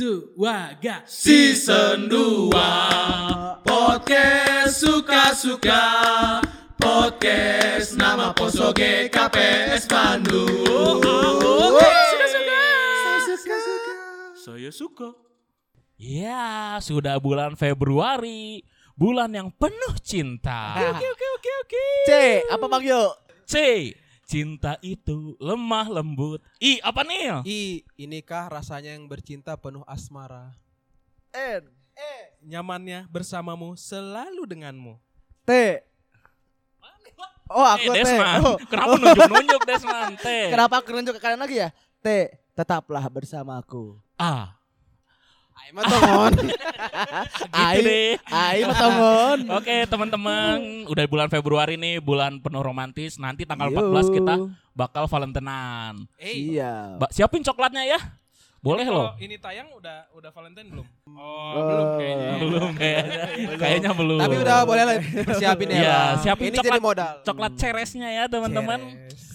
two, waga. Season 2 Podcast suka-suka Podcast nama Poso GKPS Bandung Saya suka. Ya, sudah bulan Februari, bulan yang penuh cinta. Oke oke oke oke. C, apa Bang Yo? C, cinta itu lemah lembut. I, apa nih? I, inikah rasanya yang bercinta penuh asmara N, Nyamannya bersamamu selalu denganmu T. Oh aku Eh, T. Desman. Oh, Kenapa nunjuk-nunjuk Desman? T. Kenapa aku nunjuk ke kalian lagi ya? T. Tetaplah bersamaku. A. Ayo mah tongon Gitu deh. Ayo matongon. Oke teman-teman, udah bulan Februari nih, bulan penuh romantis. Nanti tanggal Yo. 14 kita bakal Valentinean. Eh, Iya. Mbak, siapin coklatnya ya. Boleh loh. Ini tayang udah udah Valentine belum? Oh, Oh. belum kayaknya. Belum kayaknya. Kayaknya belum. Tapi udah boleh lah persiapin ya Iya, siapin Ini coklat. jadi modal Coklat ceresnya ya teman-teman. Ceres.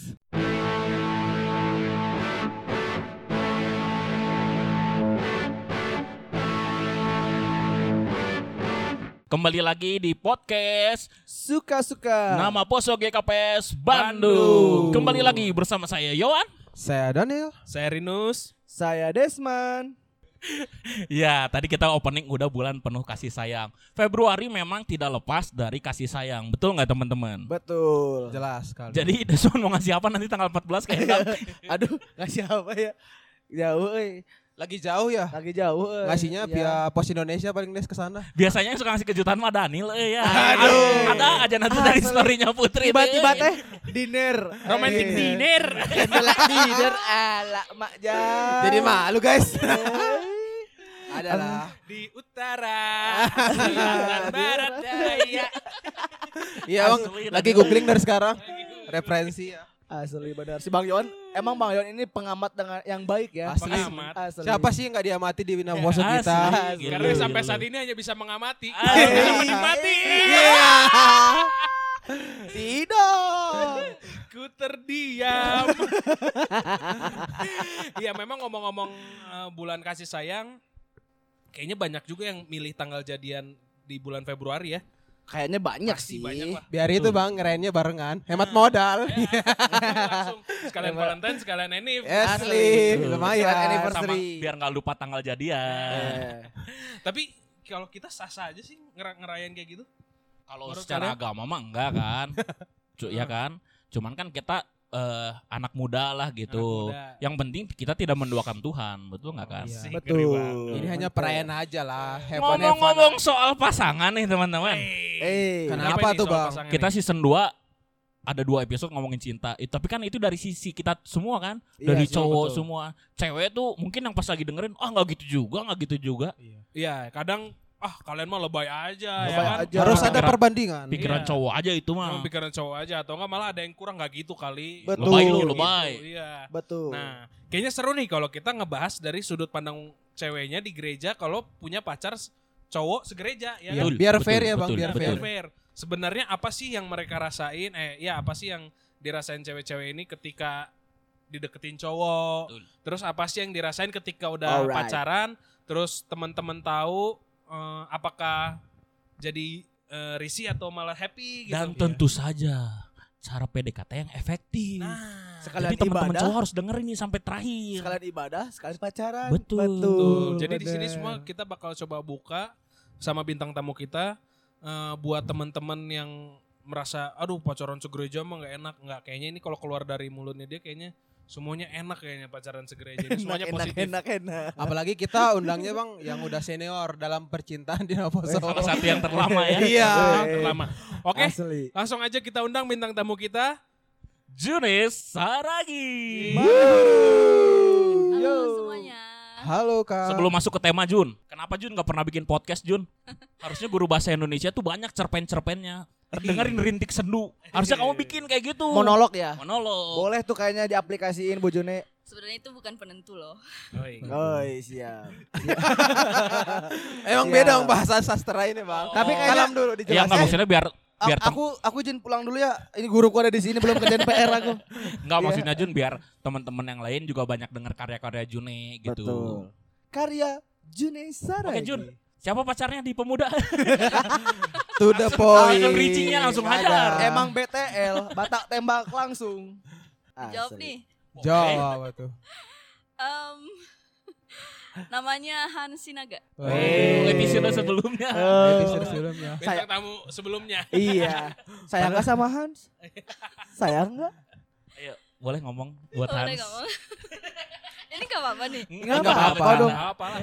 Kembali lagi di podcast Suka-suka. Nama Poso GKPS Bandung. Kembali lagi bersama saya Yohan. Saya Daniel Saya Rinus. Saya Desman. Ya, tadi kita opening udah bulan penuh kasih sayang. Februari memang tidak lepas dari kasih sayang. Betul nggak teman-teman? Betul. Jelas sekali Jadi Desmond mau ngasih apa nanti tanggal 14 kayaknya? Aduh, ngasih apa ya? Jauh euy. Lagi jauh ya Lagi jauh euy. Ngasihnya Ya. via Pos Indonesia paling des ke sana Biasanya yang suka ngasih kejutan mah Daniel eh, ya. Aduh. Ada aja nanti dari story-nya Putri. Tiba-tiba eh. teh dinner. Romantic Eh. dinner. Candlelight dinner ala mak jam. Jadi malu guys Adalah Di utara, selatan, barat, daya. Iya bang Lagi googling dari sekarang Referensi ya Asli benar. Si Bang Yon, emang Bang Yon ini pengamat dengan yang baik ya. Asli. Pengamat. Asli. Siapa sih yang gak diamati di Wina Poso Asli. kita Gila, Karena gila, sampai gila. saat ini hanya bisa mengamati. Bisa menikmati. Iya. Tidak. Ku terdiam. Iya memang ngomong-ngomong eh, bulan kasih sayang, kayaknya banyak juga yang milih tanggal jadian di bulan Februari ya. Kayaknya banyak Pasti sih. banyak lah. Biar itu bang ngerayainnya barengan Hemat modal Langsung sekalian Valentine, sekalian Enif. Asli Lumayan sama anniversary. biar nggak lupa tanggal jadian. Eh, Tapi kalau kita sah-sah aja sih ngera- ngerayain kayak gitu. Kalau secara kalian? agama mah enggak kan. Cu, ya kan? Cuman kan kita eh, anak muda lah gitu. Muda. Yang penting kita tidak menduakan Tuhan, betul nggak kan? Iya. Betul. Ini hanya perayaan aja lah. Ngomong-ngomong soal pasangan nih teman-teman. Eh, Kenapa tuh, Bang? Kita season 2 ada dua episode ngomongin cinta. Itu tapi kan itu dari sisi kita semua kan, Iya dari sih, cowok betul. semua. Cewek tuh mungkin yang pas lagi dengerin, ah nggak gitu juga, nggak gitu juga. Iya, kadang ah kalian mah lebay aja ya Lebay kan. aja. Harus ada Pikiran- perbandingan Pikiran Iya. cowok aja itu mah. pikiran cowok aja atau enggak malah ada yang kurang nggak gitu kali. Betul. Lebay lu, Gitu, lebay. Iya. betul. Nah, kayaknya seru nih kalau kita ngebahas dari sudut pandang ceweknya di gereja kalau punya pacar cowok segereja ya Iya, kan? Betul, Biar betul, fair ya bang betul, Biar betul. fair Fair. Sebenarnya apa sih yang mereka rasain? Eh, ya apa sih yang dirasain cewek-cewek ini ketika dideketin cowok? Betul. Terus apa sih yang dirasain ketika udah Alright. pacaran? Terus teman-teman tahu eh, apakah jadi eh, risih atau malah happy gitu? Dan tentu saja cara PDKT yang efektif. Nah, Sekalian Jadi teman-teman ibadah. cowok harus dengerin nih sampai terakhir. sekalian ibadah, sekalian pacaran. Betul. Betul. Jadi di sini semua kita bakal coba buka sama bintang tamu kita eh, buat teman-teman yang merasa aduh pacaran segereja mah nggak enak nggak kayaknya ini kalau keluar dari mulutnya dia kayaknya semuanya enak kayaknya pacaran segereja ini semuanya enak, positif. enak, enak. Apalagi kita undangnya bang Yang udah senior dalam percintaan di Novoso Salah satu yang terlama ya. Iya Terlama. Oke, Asli. langsung aja kita undang bintang tamu kita. Junis Saragi. Halo semuanya. Halo kak Sebelum masuk ke tema Jun, kenapa Jun nggak pernah bikin podcast Jun? Harusnya guru bahasa Indonesia tuh banyak cerpen-cerpennya. Dengerin rintik sendu. Harusnya kamu bikin kayak gitu. Monolog ya. Monolog. Boleh tuh kayaknya diaplikasiin bojone. Sebenarnya itu bukan penentu loh. Oh, siap. Emang Siap. beda bang bahasa sastra ini bang Tapi kayaknya- Kalam dulu Ya dijelasin nggak maksudnya biar biar aku aku Jin pulang dulu ya. Ini guruku ada di sini belum kerjaan PR aku. nggak maksudnya Jun biar teman-teman yang lain juga banyak denger karya-karya June gitu. Betul. Karya Junesa Oke, lagi. Jun. Siapa pacarnya di pemuda? To the point. Langsung reaching-nya langsung hajar. Emang BTL, batak tembak langsung. Jawab nih. Jawab apa tuh? Em, namanya Han Sinaga. Oh, Eh. episode sebelumnya. Eh, Episode sebelumnya. Bintang tamu sebelumnya. Iya. Sayang gak sama Hans? Sayang gak? Ayo, boleh ngomong buat Boleh Hans. ngomong. Ini gak apa-apa nih. Nggak Nggak apa-apa apa-apa. dong. Apa lah.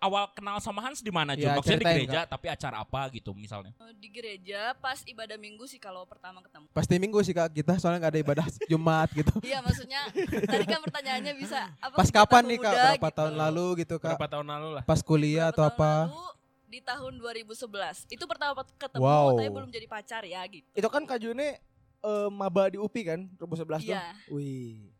Awal kenal sama Hans di mana, Jun? Ya, Maksudnya di gereja, tapi acara apa gitu misalnya? Eh, Di gereja pas ibadah minggu sih kalau pertama ketemu. Pasti minggu sih kak kita soalnya nggak ada ibadah Jumat gitu. Iya maksudnya tadi kan pertanyaannya bisa apa Pas kapan nih kak? Berapa gitu. tahun lalu gitu kak? Berapa tahun lalu lah. Pas kuliah Berapa atau tahun apa? lalu, di tahun 2011. Itu pertama ketemu Wow. tapi belum jadi pacar ya gitu. Itu kan Kak June eh, maba di UPI kan 2011 tuh. Iya. Wih.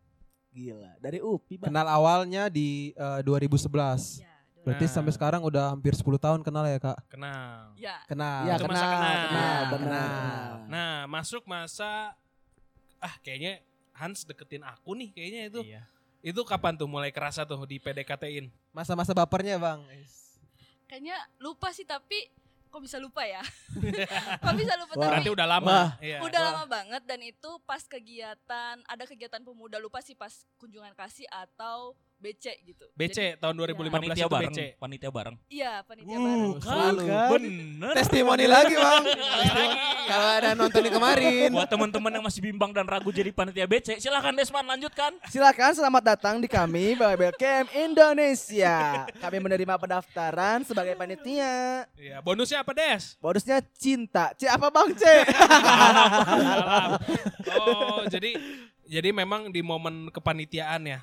Gila, dari UPI, Bang. Kenal awalnya di eh, 2011. Iya. Berarti Nah. sampai sekarang udah hampir 10 tahun kenal ya kak? Kenal. Ya. Kenal. Iya, Itu kenal, masa kenal, kenal. kenal, Kenal. benar. Nah, masuk masa ah kayaknya Hans deketin aku nih kayaknya itu. Iya. Itu kapan tuh mulai kerasa tuh di PDKT-in? Masa-masa bapernya bang. Kayaknya lupa sih tapi kok bisa lupa ya? kok bisa lupa Wah. Berarti tapi udah lama. Wah. Iya. udah lama banget dan itu pas kegiatan ada kegiatan pemuda lupa sih pas kunjungan kasih atau BC gitu. Jadi, BC tahun 2015 Panitia itu bareng, BC. panitia bareng. iya panitia Hmm, bareng. selalu. Kan? Bener. Testimoni lagi bang. Kalau ada nontonin kemarin. Buat teman-teman yang masih bimbang dan ragu jadi panitia BC, silahkan Desman lanjutkan. Silakan selamat datang di kami Babel Camp Indonesia. Kami menerima pendaftaran sebagai panitia. Iya, bonusnya apa, Des? Bonusnya cinta. C apa Bang C? Salam. Oh, jadi jadi memang di momen kepanitiaan ya.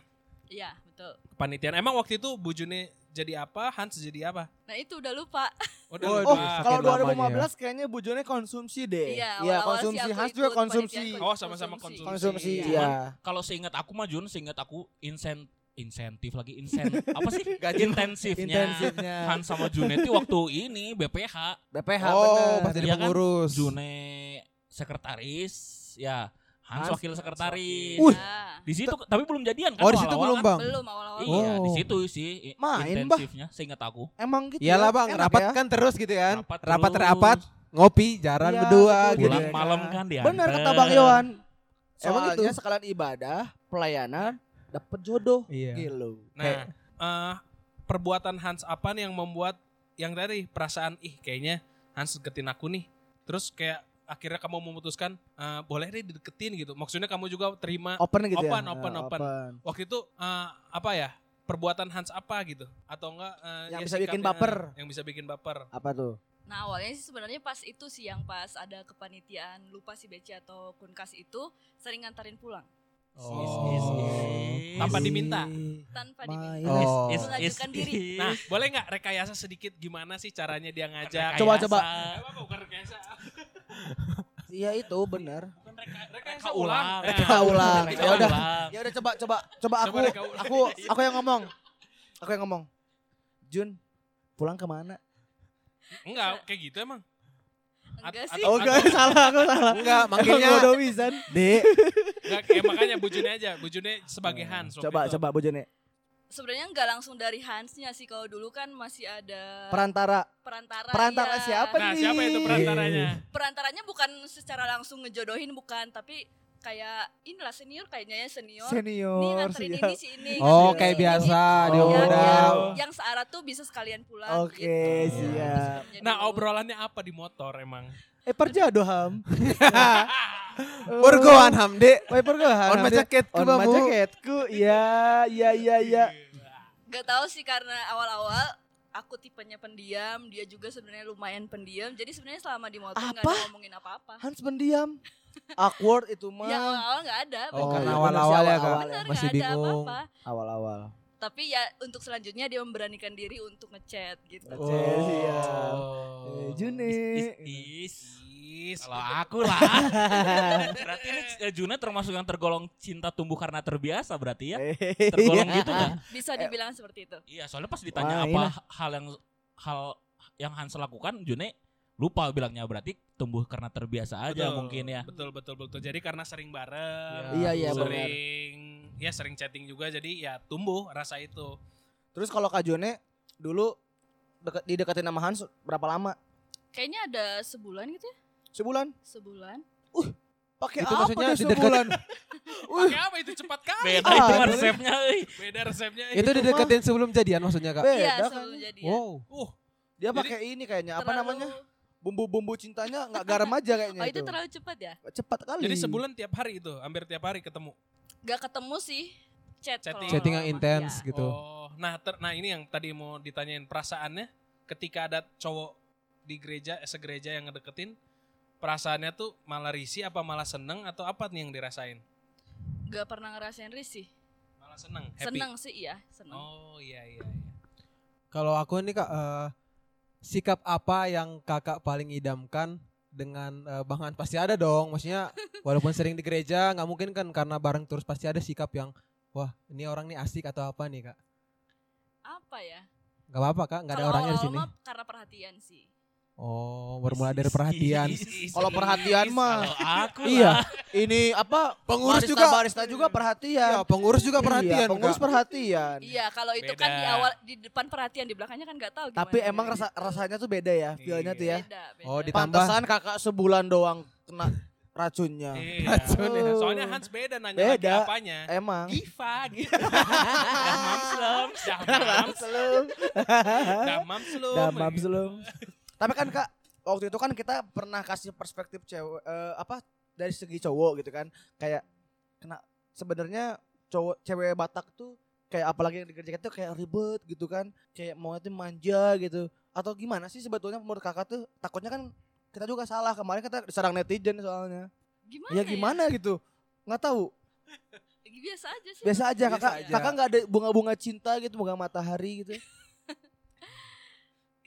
Iya, betul. Kepanitiaan. Emang waktu itu Bu Juni jadi apa? Hans jadi apa? Nah, itu udah lupa. Udah Oh, Oh, lupa. kalau Saking lamanya 2015 kayaknya Bu Jone konsumsi deh. Iya, awal-awal konsumsi. Hans juga konsumsi. Oh, sama-sama konsumsi. Konsumsi, Iya. iya. Kalau seingat aku mah Jun, seingat aku insen insentif lagi insen apa sih Gaji intensifnya Intensifnya. Han sama Juneti waktu ini BPH BPH Oh, bener. pas jadi Iya kan? pengurus. June sekretaris ya Hans, Hans wakil sekretaris Wih. Nah, di situ tapi belum jadian kan Oh di situ belum kan? bang? belum awal-awal. iya di Oh. situ sih Main, Bah. intensifnya seingat aku Emang gitu. Iyalah ya? bang, Enak rapat ya? kan terus gitu kan. Rapat Rapat terus. rapat, ngopi, jalan Iya, berdua betul. gitu. pulang Iya. malam kan dia Bener kata Bang Yohan. Emang Soalnya gitu? sekalian ibadah, pelayanan, dapet jodoh. Iya. Gitu. Nah, eh, perbuatan Hans apa nih yang membuat yang tadi perasaan ih kayaknya Hans deketin aku nih. Terus kayak akhirnya kamu memutuskan eh, boleh deh dideketin gitu. Maksudnya kamu juga terima Open gitu Open, ya. open, Nah, open. waktu itu eh, apa ya? Perbuatan Hans apa gitu? Atau enggak eh, Yang ya bisa bikin baper. Yang bisa bikin baper. Apa tuh? Nah awalnya sih sebenarnya pas itu sih yang pas ada kepanitiaan lupa si BC atau kunkas itu sering ngantarin pulang Is, is, is. Tanpa diminta. tanpa diminta. Oh. Is, is, is, diri. is. Nah, boleh nggak rekayasa sedikit gimana sih caranya dia ngajak? Coba, coba. Bukan rekayasa. Iya itu. Bukan reka- rekayasa Reka ulang. ulang. Nah, Reka ulang. Ya udah. Ya udah coba coba coba aku aku aku yang ngomong. Aku yang ngomong. Jun, pulang ke mana? Enggak, kayak gitu emang. Enggak sih. Oh enggak, salah aku salah. Enggak, manggilnya Udah bisa. Dek. Enggak, ya makanya Bu Juni aja. Bu Juni sebagai Hans. waktu Coba itu. coba Bu Jone. Sebenarnya nggak langsung dari Hansnya sih kalau dulu kan masih ada Perantara. perantara. Perantara iya. siapa Nah, nih? siapa itu perantaranya? Perantaranya bukan secara langsung ngejodohin bukan, tapi kayak inilah senior kayaknya ya senior. Senior. Nih nganterin siap. ini si ini. Oh, kayak ini, biasa ini. di Oh. Ya, udah. biar yang searah tuh bisa sekalian pulang Oke, gitu. siap. Nah, lu- obrolannya apa di motor emang? Eh perjado ham. Bergoan hamde. Woi pergohan. On macaketku On macaketku. Iya, iya, iya, iya. Gak tahu sih karena awal-awal aku tipenya pendiam, dia juga sebenarnya lumayan pendiam. Jadi sebenarnya selama di motor nggak ngomongin apa-apa. Hans pendiam. Awkward itu mah. Yang awal-awal nggak ada. Oh, Oh, karena iya, awal-awal ya Bener Masih nggak ada bingung. apa-apa. Awal-awal. Tapi ya untuk selanjutnya dia memberanikan diri untuk ngechat gitu. Oh. siap. Eh, Juni. Is, is, is. Kalau aku lah. berarti ini eh, Juna termasuk yang tergolong cinta tumbuh karena terbiasa berarti ya? Tergolong gitu kan? Bisa dibilang seperti itu. Iya, soalnya pas ditanya Wah, apa ini. hal yang hal yang Hans lakukan, June lupa bilangnya berarti tumbuh karena terbiasa aja Betul, mungkin ya. Betul, betul, betul. Jadi karena sering bareng. Iya, iya, benar. sering ya sering chatting juga jadi ya tumbuh rasa itu. Terus kalau Kak Jone dulu deket, dideketin sama Hans berapa lama? Kayaknya ada sebulan gitu ya. Sebulan? Sebulan. Pakai Itu apa maksudnya didekat- sebulan? Pakai apa itu cepat kali. Beda Ah, itu resepnya euy. Beda resepnya. Itu dideketin sebelum jadian maksudnya kak. Iya, Beda kan? sebelum jadian. Wow. Uh, Dia pakai ini kayaknya apa Terlalu- namanya? Bumbu-bumbu cintanya nggak garam aja kayaknya Oh itu terlalu cepat ya? Cepat kali. jadi sebulan tiap hari itu, hampir tiap hari ketemu. Gak ketemu sih. Chat. Chatting. Chatting yang intens Iya. gitu. Oh, nah ter- nah ini yang tadi mau ditanyain perasaannya ketika ada cowok di gereja, eh, segereja yang ngedeketin, perasaannya tuh malah risih apa malah seneng atau apa nih yang dirasain? Gak pernah ngerasain risih. Malah seneng, happy. Seneng sih iya, seneng. Oh iya iya. iya. Kalau aku ini kak, eh, sikap apa yang kakak paling idamkan dengan eh, Bang Han? Pasti ada dong. Maksudnya walaupun sering di gereja, nggak mungkin kan karena bareng terus pasti ada sikap yang wah ini orang nih asik atau apa nih kak? Apa ya? Gak apa-apa kak, nggak ada orangnya di sini. karena perhatian sih. Oh, bermula dari perhatian. Kalau perhatian mah. Aku Iya, Ini apa? Pengurus barista, juga. barista juga perhatian. ya, pengurus juga Iya, perhatian pengurus kak. perhatian. Iya, kalau itu kan di Beda. awal di depan perhatian di belakangnya kan nggak tahu gimana. Tapi emang rasa rasanya tuh beda ya, feelnya tuh ya. beda, beda. Oh, ditambah Pantesan kakak sebulan doang kena racunnya. Iya. Racun ya. Soalnya Hans beda nanya lagi Beda. apanya. Emang. Giva gitu. Damam slum, damam, Selum. damam slum. Damam selum. Tapi kan kak, waktu itu kan kita pernah kasih perspektif cewek eh, apa dari segi cowok gitu kan, kayak kena sebenarnya cowok cewek Batak tuh kayak apalagi yang dikerjakan tuh kayak ribet gitu kan, kayak mau itu manja gitu. Atau gimana sih sebetulnya menurut kakak tuh takutnya kan kita juga salah kemarin kita diserang netizen soalnya. Gimana Ya gimana gitu, nggak tahu. Biasa aja sih. Biasa aja Biasa kakak, aja. kakak nggak ada bunga-bunga cinta gitu, bunga matahari gitu.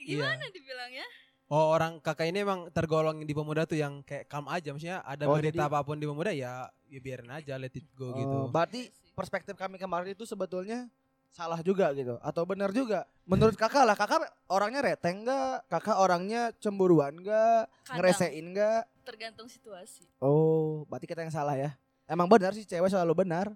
Gimana dibilangnya? Oh orang kakak ini emang tergolong di pemuda tuh yang kayak calm aja. Maksudnya ada Oh, berita jadi- apa pun di pemuda ya ya biarin aja let it go Oh, gitu. Berarti Iya perspektif kami kemarin itu sebetulnya salah juga gitu atau benar juga? Menurut kakak lah kakak orangnya reteng nggak? Kakak orangnya cemburuan nggak? Ngeresein nggak? Tergantung situasi. oh berarti kita yang salah ya? Emang benar sih cewek selalu benar.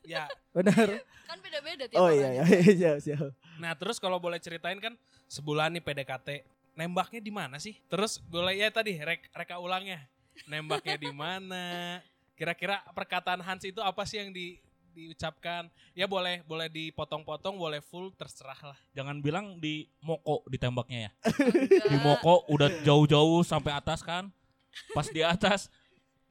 Ya. benar. Kan beda-beda tiap oh iya iya iya siap. Nah, terus kalau boleh ceritain kan sebulan nih PDKT, nembaknya di mana sih? Terus boleh ya tadi rek, reka ulangnya. Nembaknya di mana? Kira-kira perkataan Hans itu apa sih yang di diucapkan? Ya boleh boleh dipotong-potong, boleh full terserah lah. Jangan bilang di Moko ditembaknya ya. Di Moko udah jauh-jauh sampai atas kan. Pas di atas,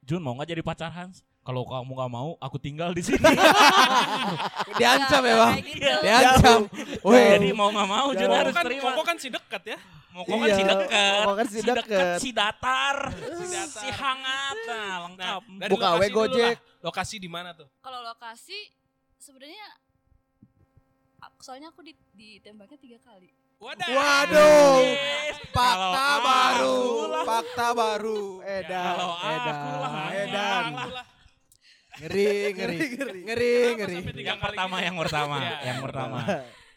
Jun mau nggak jadi pacar Hans? Kalau kamu nggak mau, aku tinggal di sini. Diancam ya bang, gitu. diancam. Weh, jadi mau nggak mau, Jun Jauh. harus kan, terima. Moko kan si dekat ya. Moko kan Iya, si deket, Moko kan si deket. si datar, Si datar. si hangat, nah Nah, lengkap. dari Buka lokasi we dulu Gojek. lah. Lokasi di mana tuh? Kalau lokasi sebenarnya soalnya aku di, ditembaknya tiga kali. Wadah. Waduh, Yes. Fakta baru, lah. fakta baru. edan aku Edan, lah, edan. Ngeri, ngeri, ngeri, ngeri, ngeri. tiga Yang kali pertama, gitu? yang pertama, Iya. yang pertama.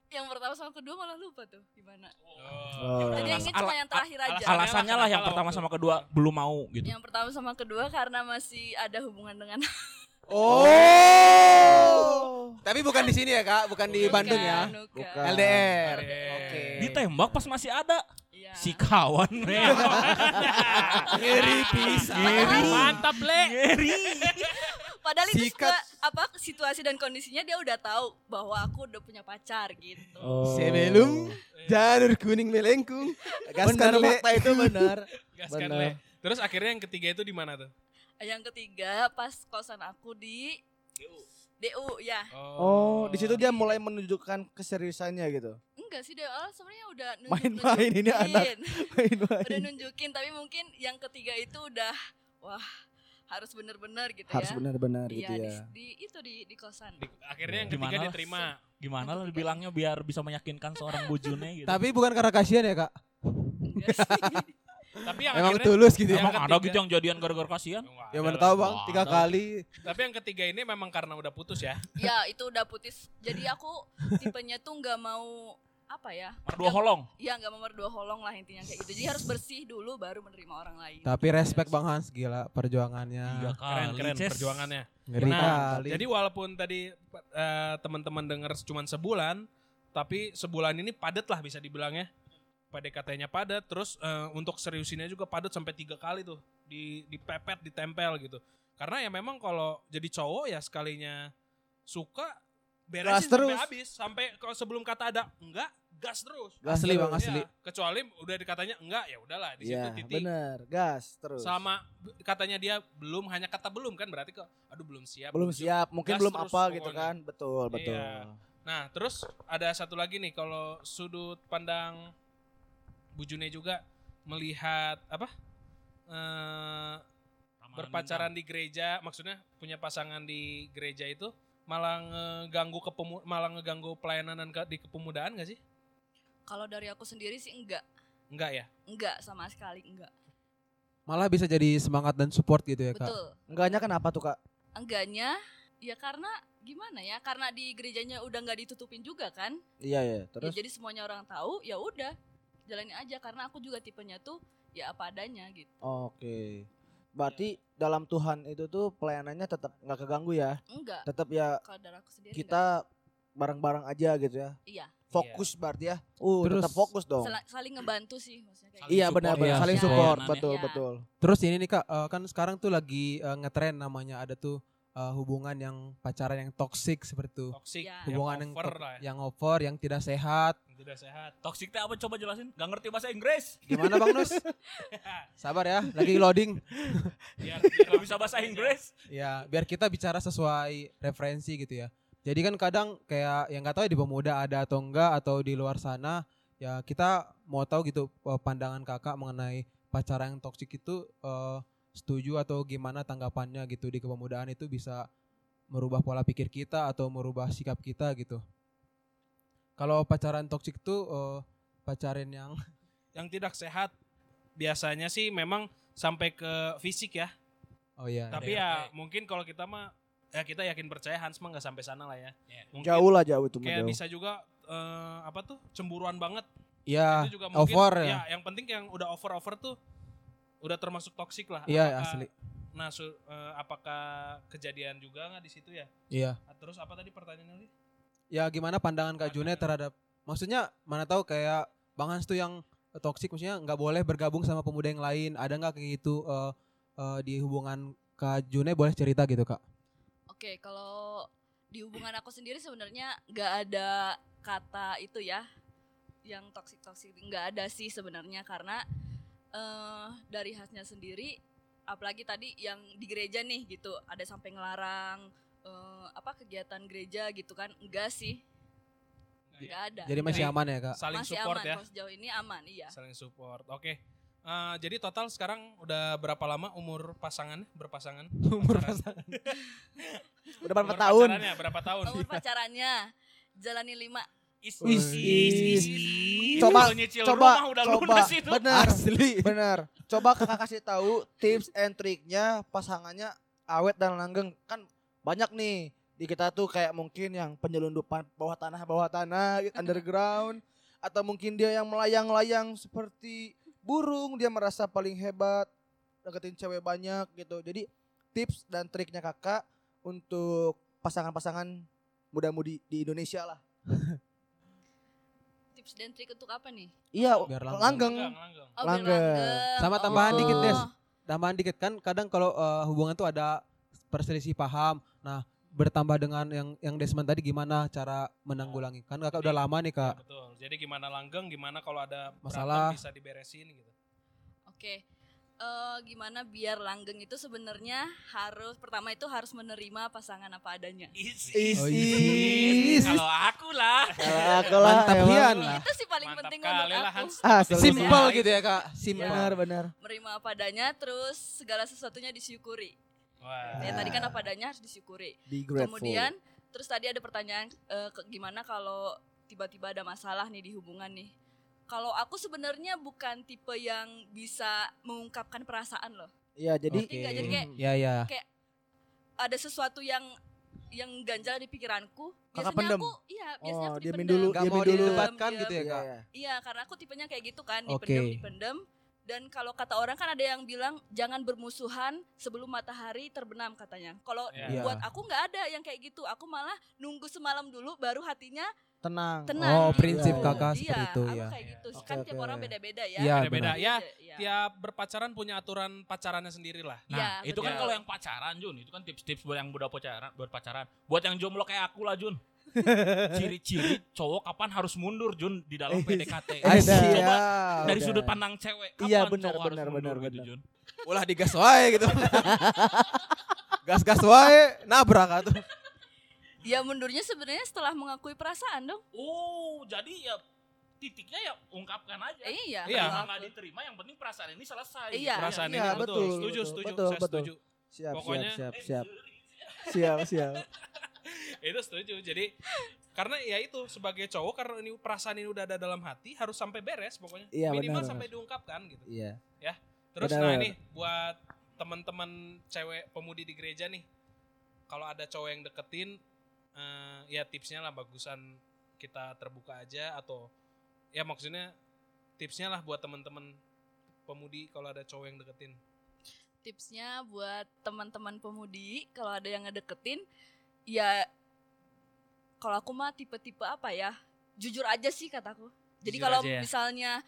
Yang pertama sama kedua malah lupa tuh gimana. Oh. Jadi yang ini cuma yang terakhir aja. alasan- Alasannya lah yang pertama sama kedua belum mau gitu. Yang pertama sama kedua karena masih ada hubungan dengan Oh. Tapi bukan di sini ya kak, bukan di Bandung ya. Bukan, Bukan. LDR. Oke. Ditembak pas masih ada Iya. si kawan. Ngeri pisan. Ngeri. Mantap, Le. Ngeri. Padahal itu Sikat. situa- apa situasi dan kondisinya dia udah tahu bahwa aku udah punya pacar gitu. Oh. Sebelum janur kuning melengkung, gaskan benar le. fakta itu benar Gaskan, Benar. Le. Terus akhirnya yang ketiga itu di mana tuh? Yang ketiga pas kosan aku di DU ya. oh di situ dia mulai menunjukkan keseriusannya gitu Enggak sih dia awal sebenarnya udah Main-main ini anak. nunjuk-nunjukin. udah nunjukin tapi mungkin yang ketiga itu udah wah harus bener-bener gitu harus ya. benar-benar Iya gitu di, ya di itu di di kosan. Di- akhirnya yang Gimana ketiga diterima. Gimana lah dibilangnya biar bisa meyakinkan seorang bujune gitu. Tapi bukan karena kasihan ya kak. Tapi yang emang akhirnya tulus gitu. Yang Emang ada gitu yang jadian gara-gara kasihan? Ya mana tahu bang, tiga ada. kali. Tapi yang ketiga ini memang karena udah putus ya. ya itu udah putus. Jadi aku tipenya tuh nggak mau apa ya? Dua holong. Iya nggak mau berdua holong lah intinya kayak gitu. Jadi harus bersih dulu baru menerima orang lain. Tapi respect bang Hans, gila perjuangannya. Keren kali. keren perjuangannya. Ngeri Nah, kali. Jadi walaupun tadi eh, teman-teman dengar cuma sebulan, tapi sebulan ini padat lah bisa dibilangnya. PDKT-nya padat, terus eh, untuk seriusinnya juga padat sampai tiga kali tuh di dipepet, ditempel gitu. Karena ya memang kalau jadi cowok ya sekalinya suka Gas beresin sampai terus. habis, sampai kalau sebelum kata ada enggak, gas terus. Gas Asli bang asli. Ya, kecuali udah dikatanya enggak ya udahlah di situ Iya, titik. bener. Gas terus. Sama katanya dia belum hanya kata belum kan berarti kok aduh belum siap. belum siap, mungkin Gas belum apa gitu pokoknya. kan. Betul, betul. Iya. Nah, terus ada satu lagi nih kalau sudut pandang Bu June juga melihat apa? eh berpacaran di gereja, maksudnya punya pasangan di gereja itu malah ngeganggu kepemu malah ngeganggu pelayanan dan ke- di kepemudaan gak sih? Kalau dari aku sendiri sih enggak. Enggak ya? Enggak sama sekali enggak. Malah bisa jadi semangat dan support gitu ya kak. Betul. Enggaknya kenapa tuh kak? Enggaknya ya karena gimana ya? Karena di gerejanya udah nggak ditutupin juga kan? Iya ya. Ya, Terus jadi semuanya orang tahu, ya udah jalani aja karena aku juga tipenya tuh ya apa adanya gitu. oke. Berarti dalam Tuhan itu tuh pelayanannya tetap nggak keganggu ya. Enggak. Tetap ya aku sendiri kita bareng-bareng aja gitu ya. iya Fokus berarti ya. Uh, Terus- tetap fokus dong. Sel- saling ngebantu sih maksudnya kayak Saling Iya benar benar ya, saling ya. support Pelayanannya. betul Iya. betul. Terus ini nih kak, eh, kan sekarang tuh lagi eh, ngetren namanya ada tuh eh, hubungan yang pacaran yang toxic seperti itu. Toxic, Ya. Hubungan yang over to- lah, ya. yang over, yang tidak sehat. yang tidak sehat. Toxic teh apa coba jelasin? Gak ngerti bahasa Inggris. Gimana Bang Nus? Sabar ya, lagi loading. Biar, Gak bisa bahasa Inggris. Ya, biar kita bicara sesuai referensi gitu ya. Jadi kan kadang kayak yang nggak tahu ya di pemuda ada atau enggak atau di luar sana ya kita mau tahu gitu eh, pandangan kakak mengenai pacaran yang toksik itu eh, setuju atau gimana tanggapannya gitu di kepemudaan itu bisa merubah pola pikir kita atau merubah sikap kita gitu. Kalau pacaran toksik itu eh, pacaran yang yang tidak sehat biasanya sih memang sampai ke fisik ya. oh ya Tapi ada- ya mungkin kalau kita mah ya kita yakin percaya Hans mah nggak sampai sana lah ya. Iya. Mungkin Jauh lah jauh itu kayak jauh. bisa juga eh, apa tuh cemburuan banget. ya itu juga mungkin over ya. ya. yang penting yang udah over over tuh udah termasuk toksik lah. Iya Apakah- asli. Nah, su- eh, apakah kejadian juga nggak di situ ya? Iya. Ah, Terus apa tadi pertanyaannya lagi? ya gimana pandangan Kak June terhadap maksudnya mana tahu kayak Bang Hans tuh yang toksik maksudnya nggak boleh bergabung sama pemuda yang lain ada nggak kayak gitu eh, eh, di hubungan Kak June boleh cerita gitu Kak Oke, kalau di hubungan aku sendiri sebenarnya nggak ada kata itu ya, yang toxic toxic nggak ada sih sebenarnya karena eh dari khasnya sendiri, apalagi tadi yang di gereja nih gitu, ada sampai ngelarang eh, apa kegiatan gereja gitu kan, enggak sih, nggak ada. jadi masih aman ya Kak Saling Masih support aman ya. sejauh ini aman, iya. Saling support. Oke. Eh, jadi total sekarang udah berapa lama umur pasangan berpasangan? umur pasangan Udah berapa Umur tahun? pacarannya berapa tahun? Umur pacarannya jalani lima. Is, Is, is. Itu Coba- nyicil coba, rumah udah coba. lunas itu. Benar. asli Benar. Coba kakak kasih tahu tips and triknya pasangannya awet dan langgeng. Kan banyak nih di kita tuh kayak mungkin yang penyelundupan bawah tanah bawah tanah gitu, underground atau mungkin dia yang melayang-layang seperti burung dia merasa paling hebat deketin cewek banyak gitu. Jadi tips dan triknya kakak untuk pasangan-pasangan muda-mudi di Indonesia lah. Tips dan trik untuk apa nih? Iya, Biar langgeng. langgeng. Langgeng, langgeng. Oh, biar Langgeng. langgeng. Sama tambahan Oh. dikit, Des. tambahan dikit kan kadang kalau eh, hubungan tuh ada perselisih paham nah bertambah dengan yang yang Desmond tadi gimana cara menanggulangi kan kakak udah lama nih Ya, kak betul. Jadi gimana langgeng, gimana kalau ada Masalah. bisa diberesin gitu. Oke. Eh, gimana biar langgeng itu sebenarnya harus pertama itu harus menerima pasangan apa adanya. Is, Is, Oh, is. Kalau aku lah. Kalau aku lah, Mantap. Hian lah Itu sih paling Mantap penting untuk aku. Ah, simple gitu ya kak simple Benar, benar. Menerima apa adanya terus segala sesuatunya disyukuri. Wah. Ya tadi kan apa adanya harus disyukuri. Be grateful. Kemudian terus tadi ada pertanyaan eh, ke- gimana kalau tiba-tiba ada masalah nih di hubungan nih. Kalau aku sebenarnya bukan tipe yang bisa mengungkapkan perasaan loh. Iya, jadi oke nggak jadi kayak- ya ya Ada sesuatu yang yang ganjal di pikiranku. Kakak Biasanya pendem? aku iya, biasanya Oh, aku diemin dipendem. dulu, diemin mau Diam, gitu ya Iya, kak iya. Iya, karena aku tipenya kayak gitu kan, dipendem, dipendem. Dan kalau kata orang kan ada yang bilang jangan bermusuhan sebelum matahari terbenam katanya. Kalau Iya. buat aku nggak ada yang kayak gitu. Aku malah nunggu semalam dulu baru hatinya tenang. tenang. Oh, gitu. prinsip Iya, kakak Iya, seperti itu aku ya. kayak gitu. Kan oke. tiap orang beda-beda ya. Iya, Beda-beda benar. ya. Iya. Tiap berpacaran punya aturan pacarannya sendiri lah. Nah, Iya, itu kan kalau yang pacaran, Jun. Itu kan tips-tips buat yang udah pacaran, buat pacaran. Buat yang jomblo kayak aku lah, Jun. Ciri-ciri cowok kapan harus mundur, Jun, di dalam PDKT. Ada. Coba Iya, dari udah. sudut pandang cewek, kapan Iya, benar, cowok benar, harus mundur benar, gitu. Jun? Ulah digas wae gitu. Gas-gas wae nabrak atuh. Ya mundurnya sebenarnya setelah mengakui perasaan dong. Oh, jadi ya titiknya ya ungkapkan aja. Eh, iya. Iya. Kalau nggak diterima, yang penting perasaan ini selesai. Iya. Perasaan Iya, ini betul, Setuju, betul, setuju. betul, saya betul. setuju. Siap, Pokoknya- siap, siap, siap. Siap, siap. itu setuju. Jadi karena ya itu sebagai cowok karena ini perasaan ini udah ada dalam hati harus sampai beres pokoknya. Iya, Minimal benar, sampai diungkapkan gitu. Iya. Terus Benar, nah benar. ini buat teman-teman cewek pemudi di gereja nih. Kalau ada cowok yang deketin eh, ya tipsnya lah bagusan kita terbuka aja atau ya maksudnya tipsnya lah buat teman-teman pemudi kalau ada cowok yang deketin. Tipsnya buat teman-teman pemudi kalau ada yang ngedeketin ya kalau aku mah tipe-tipe apa ya? Jujur aja sih kataku. Jadi kalau ya. misalnya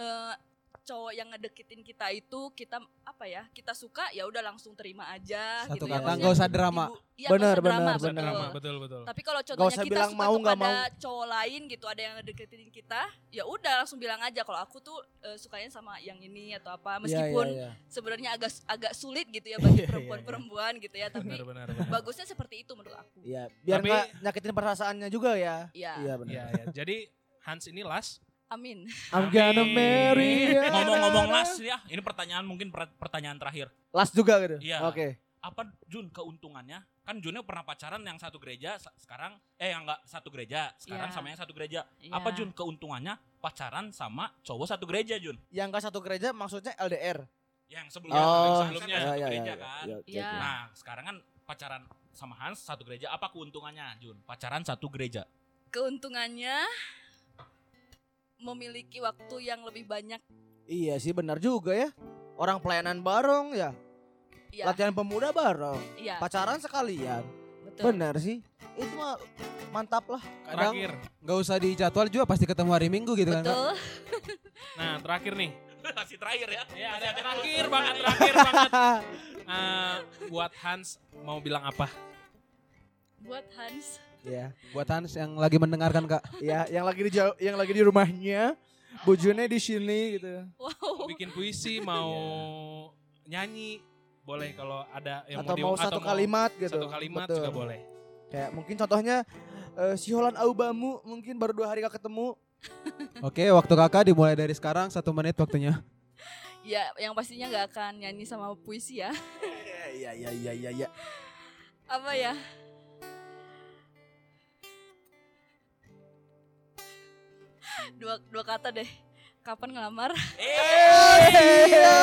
eh, cowok yang ngedeketin kita itu kita apa ya? Kita suka ya udah langsung terima aja Satu gitu ya. kata, Maksudnya nggak usah drama. Iya, Benar, nggak usah drama, betul. drama, betul betul. Tapi kalau usah contohnya kita bilang suka mau, nggak kepada mau. cowok lain gitu, ada yang ngedeketin kita, ya udah langsung bilang aja kalau aku tuh eh, sukanya sama yang ini atau apa. Iya, Meskipun iya, iya. sebenarnya agak agak sulit gitu ya Iya, bagi iya, perempuan-perempuan gitu ya, tapi Benar benar benar. bagusnya seperti itu menurut aku. Iya, biar nggak nyakitin perasaannya juga ya. Iya. Iya benar. Iya ya. Jadi Hans ini las Amin. I'm gonna marry you. Ngomong-ngomong las ya, ini pertanyaan mungkin per- pertanyaan terakhir. Last juga gitu. Iya. Oke. Apa Jun keuntungannya? Kan Junnya pernah pacaran yang satu gereja, sekarang eh yang enggak satu gereja, sekarang Iya. sama yang satu gereja. Iya. Apa Jun keuntungannya pacaran sama cowok satu gereja Jun? Yang nggak satu gereja maksudnya LDR. Yang sebelumnya, Oh, yang sebelumnya sebelumnya. satu iya, iya, gereja iya, kan. iya, oke, Iya. oke. Nah, sekarang kan pacaran sama Hans satu gereja. Apa keuntungannya, Jun? Pacaran satu gereja. Keuntungannya memiliki waktu yang lebih banyak. Iya sih benar juga ya. Orang pelayanan bareng ya. Iya. Latihan pemuda bareng. Iya. Pacaran sekalian. Betul. Benar sih. Itu mah mantap lah. Kadang terakhir. nggak usah dijadwal juga pasti ketemu hari Minggu gitu kan. Kak. Betul. Nah, terakhir nih. Masih terakhir ya. Ya, ada terakhir banget, terakhir banget. Eh, buat Hans mau bilang apa? Buat Hans. Ya. Buat Hans yang lagi mendengarkan Kak. Ya, yang lagi di jauh, yang lagi di rumahnya, bujurnya di sini gitu. Wow. Bikin puisi, mau nyanyi, boleh kalau ada yang atau di- mau satu kalimat gitu. Satu kalimat Betul. juga boleh. Kayak mungkin contohnya eh, si Holan Aubamu mungkin baru dua hari gak ketemu. Oke, waktu kakak dimulai dari sekarang satu menit waktunya. Ya, yang pastinya nggak akan nyanyi sama puisi ya. Iya iya iya iya iya. Apa ya? Dua dua kata deh. Kapan ngelamar? Iya.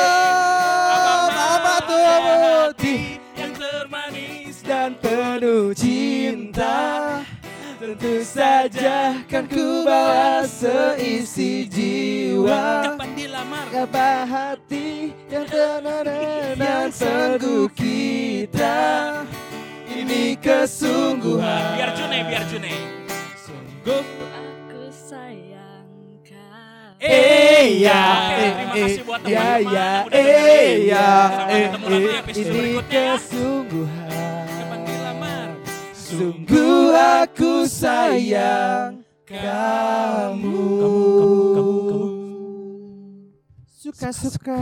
Apa tuh putih yang termanis dan penuh cinta Tentu saja kan ku bawa seisi jiwa kapan dilamar Apa hati yang tenang dan sanggup kita Ini kesungguhan Biar June, biar June. sungguh. Eh ya, Oke, terima kasih buat ya teman-teman ya, yang udah eh dengerin. ya, Sampai eh ketemu lagi di eh, episode ini berikutnya kesungguhan. Sungguh aku sayang kamu. Kamu, kamu, kamu, kamu. Suka-suka.